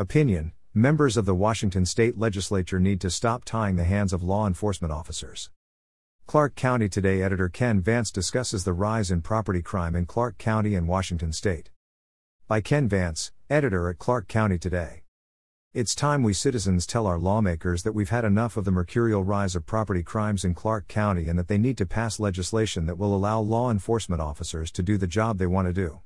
Opinion Members of the Washington state legislature need to stop tying the hands of law enforcement officers. Clark County Today editor Ken Vance discusses the rise in property crime in Clark County and Washington state. By Ken Vance, editor at Clark County Today. It's time we citizens tell our lawmakers that we've had enough of the mercurial rise of property crimes in Clark County and that they need to pass legislation that will allow law enforcement officers to do the job they want to do.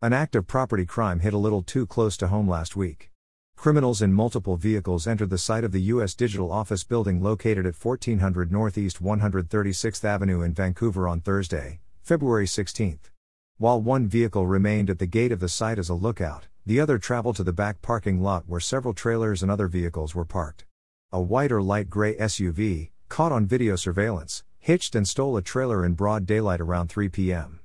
An act of property crime hit a little too close to home last week. Criminals in multiple vehicles entered the site of the U.S. Digital Office building located at 1400 Northeast 136th Avenue in Vancouver on Thursday, February 16. While one vehicle remained at the gate of the site as a lookout, the other traveled to the back parking lot where several trailers and other vehicles were parked. A white or light gray SUV, caught on video surveillance, hitched and stole a trailer in broad daylight around 3 p.m.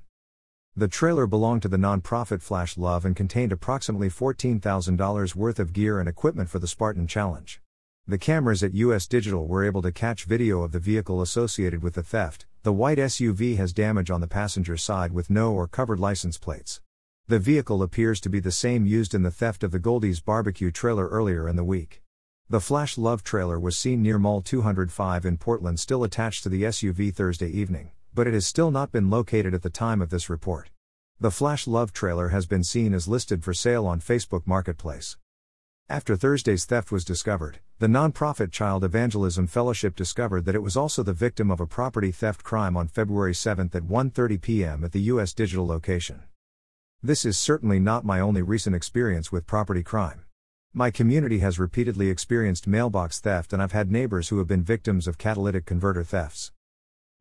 The trailer belonged to the nonprofit Flash Love and contained approximately $14,000 worth of gear and equipment for the Spartan Challenge. The cameras at US Digital were able to catch video of the vehicle associated with the theft. The white SUV has damage on the passenger side with no or covered license plates. The vehicle appears to be the same used in the theft of the Goldie's barbecue trailer earlier in the week. The Flash Love trailer was seen near Mall 205 in Portland, still attached to the SUV Thursday evening but it has still not been located at the time of this report. The Flash Love trailer has been seen as listed for sale on Facebook Marketplace. After Thursday's theft was discovered, the nonprofit Child Evangelism Fellowship discovered that it was also the victim of a property theft crime on February 7 at 1:30 p.m. at the US Digital location. This is certainly not my only recent experience with property crime. My community has repeatedly experienced mailbox theft and I've had neighbors who have been victims of catalytic converter thefts.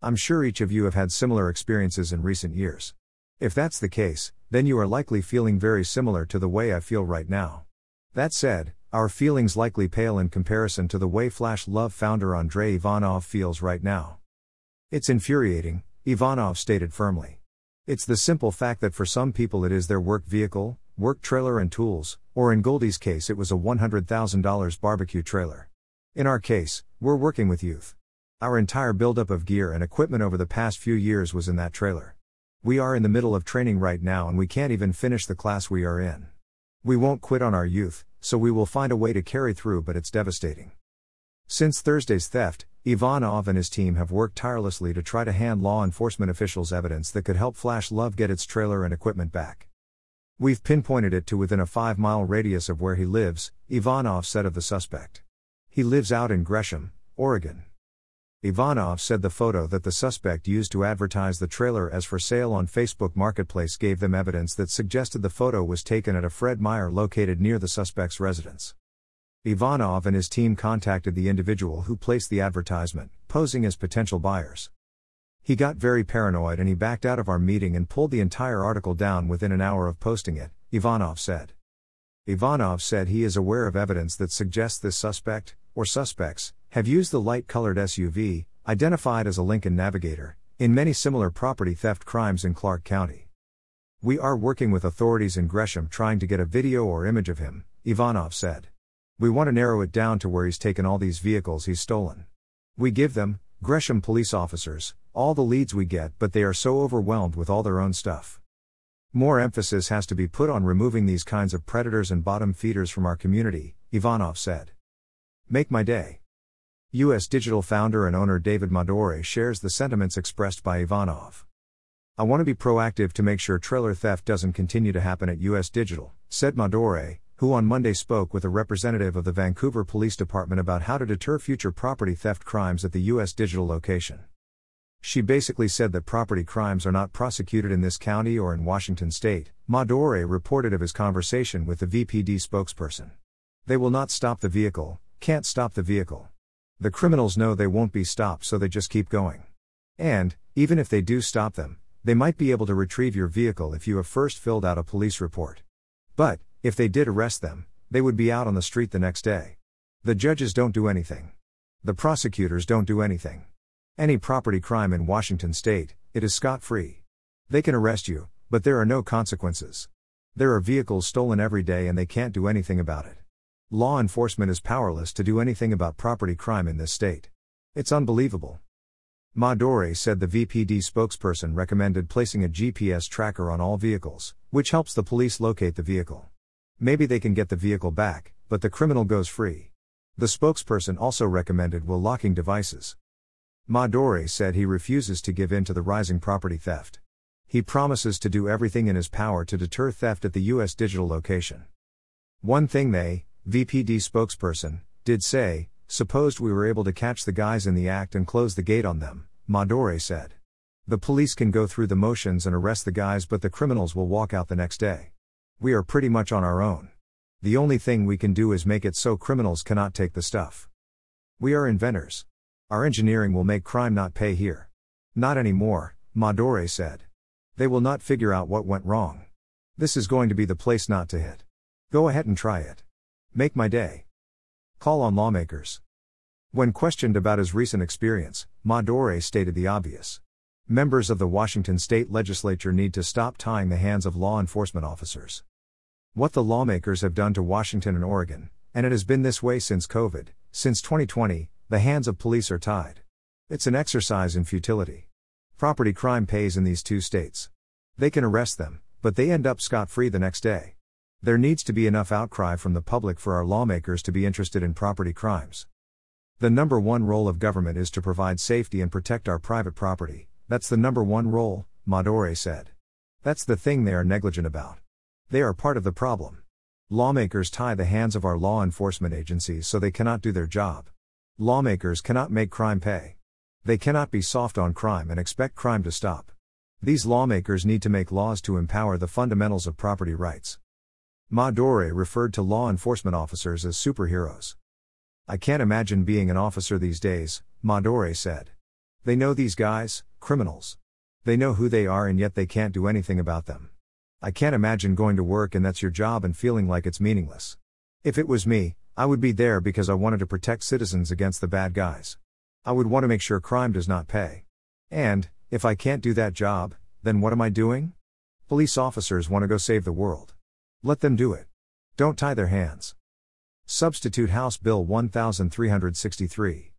I'm sure each of you have had similar experiences in recent years. If that's the case, then you are likely feeling very similar to the way I feel right now. That said, our feelings likely pale in comparison to the way Flash Love founder Andrei Ivanov feels right now. It's infuriating, Ivanov stated firmly. It's the simple fact that for some people it is their work vehicle, work trailer and tools, or in Goldie's case it was a $100,000 barbecue trailer. In our case, we're working with youth. Our entire buildup of gear and equipment over the past few years was in that trailer. We are in the middle of training right now and we can't even finish the class we are in. We won't quit on our youth, so we will find a way to carry through, but it's devastating. Since Thursday's theft, Ivanov and his team have worked tirelessly to try to hand law enforcement officials evidence that could help Flash Love get its trailer and equipment back. We've pinpointed it to within a five mile radius of where he lives, Ivanov said of the suspect. He lives out in Gresham, Oregon. Ivanov said the photo that the suspect used to advertise the trailer as for sale on Facebook Marketplace gave them evidence that suggested the photo was taken at a Fred Meyer located near the suspect's residence. Ivanov and his team contacted the individual who placed the advertisement, posing as potential buyers. He got very paranoid and he backed out of our meeting and pulled the entire article down within an hour of posting it, Ivanov said. Ivanov said he is aware of evidence that suggests this suspect, or suspects, have used the light colored SUV, identified as a Lincoln Navigator, in many similar property theft crimes in Clark County. We are working with authorities in Gresham trying to get a video or image of him, Ivanov said. We want to narrow it down to where he's taken all these vehicles he's stolen. We give them, Gresham police officers, all the leads we get, but they are so overwhelmed with all their own stuff. More emphasis has to be put on removing these kinds of predators and bottom feeders from our community, Ivanov said. Make my day. US Digital founder and owner David Madore shares the sentiments expressed by Ivanov. I want to be proactive to make sure trailer theft doesn't continue to happen at US Digital, said Madore, who on Monday spoke with a representative of the Vancouver Police Department about how to deter future property theft crimes at the US Digital location. She basically said that property crimes are not prosecuted in this county or in Washington state, Madore reported of his conversation with the VPD spokesperson. They will not stop the vehicle, can't stop the vehicle. The criminals know they won't be stopped, so they just keep going. And, even if they do stop them, they might be able to retrieve your vehicle if you have first filled out a police report. But, if they did arrest them, they would be out on the street the next day. The judges don't do anything. The prosecutors don't do anything. Any property crime in Washington state, it is scot free. They can arrest you, but there are no consequences. There are vehicles stolen every day and they can't do anything about it. Law enforcement is powerless to do anything about property crime in this state. It's unbelievable. Madore said the VPD spokesperson recommended placing a GPS tracker on all vehicles, which helps the police locate the vehicle. Maybe they can get the vehicle back, but the criminal goes free. The spokesperson also recommended will locking devices. Madore said he refuses to give in to the rising property theft. He promises to do everything in his power to deter theft at the U.S. digital location. One thing they, VPD spokesperson, did say, supposed we were able to catch the guys in the act and close the gate on them, Madore said. The police can go through the motions and arrest the guys, but the criminals will walk out the next day. We are pretty much on our own. The only thing we can do is make it so criminals cannot take the stuff. We are inventors. Our engineering will make crime not pay here. Not anymore, Madore said. They will not figure out what went wrong. This is going to be the place not to hit. Go ahead and try it. Make my day. Call on lawmakers. When questioned about his recent experience, Madore stated the obvious. Members of the Washington state legislature need to stop tying the hands of law enforcement officers. What the lawmakers have done to Washington and Oregon, and it has been this way since COVID, since 2020, the hands of police are tied. It's an exercise in futility. Property crime pays in these two states. They can arrest them, but they end up scot free the next day. There needs to be enough outcry from the public for our lawmakers to be interested in property crimes. The number one role of government is to provide safety and protect our private property. That's the number one role, Madore said. That's the thing they are negligent about. They are part of the problem. Lawmakers tie the hands of our law enforcement agencies so they cannot do their job. Lawmakers cannot make crime pay. They cannot be soft on crime and expect crime to stop. These lawmakers need to make laws to empower the fundamentals of property rights. Madore referred to law enforcement officers as superheroes. I can't imagine being an officer these days, Madore said. They know these guys, criminals. They know who they are and yet they can't do anything about them. I can't imagine going to work and that's your job and feeling like it's meaningless. If it was me, I would be there because I wanted to protect citizens against the bad guys. I would want to make sure crime does not pay. And, if I can't do that job, then what am I doing? Police officers want to go save the world. Let them do it. Don't tie their hands. Substitute House Bill 1363.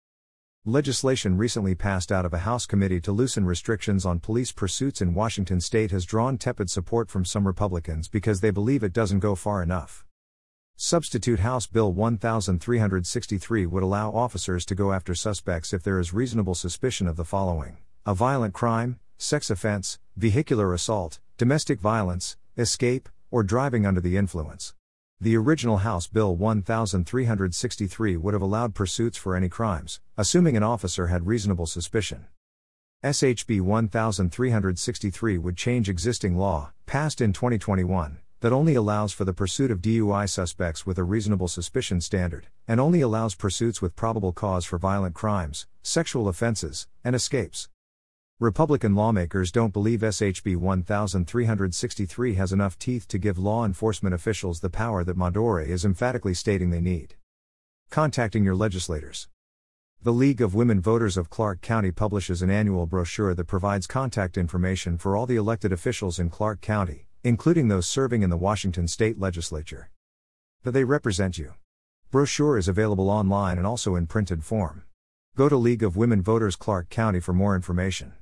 Legislation recently passed out of a House committee to loosen restrictions on police pursuits in Washington state has drawn tepid support from some Republicans because they believe it doesn't go far enough. Substitute House Bill 1363 would allow officers to go after suspects if there is reasonable suspicion of the following a violent crime, sex offense, vehicular assault, domestic violence, escape, or driving under the influence. The original House Bill 1363 would have allowed pursuits for any crimes, assuming an officer had reasonable suspicion. SHB 1363 would change existing law, passed in 2021, that only allows for the pursuit of DUI suspects with a reasonable suspicion standard, and only allows pursuits with probable cause for violent crimes, sexual offenses, and escapes. Republican lawmakers don't believe SHB 1363 has enough teeth to give law enforcement officials the power that Madore is emphatically stating they need. Contacting your legislators. The League of Women Voters of Clark County publishes an annual brochure that provides contact information for all the elected officials in Clark County, including those serving in the Washington state legislature. That they represent you. Brochure is available online and also in printed form. Go to League of Women Voters Clark County for more information.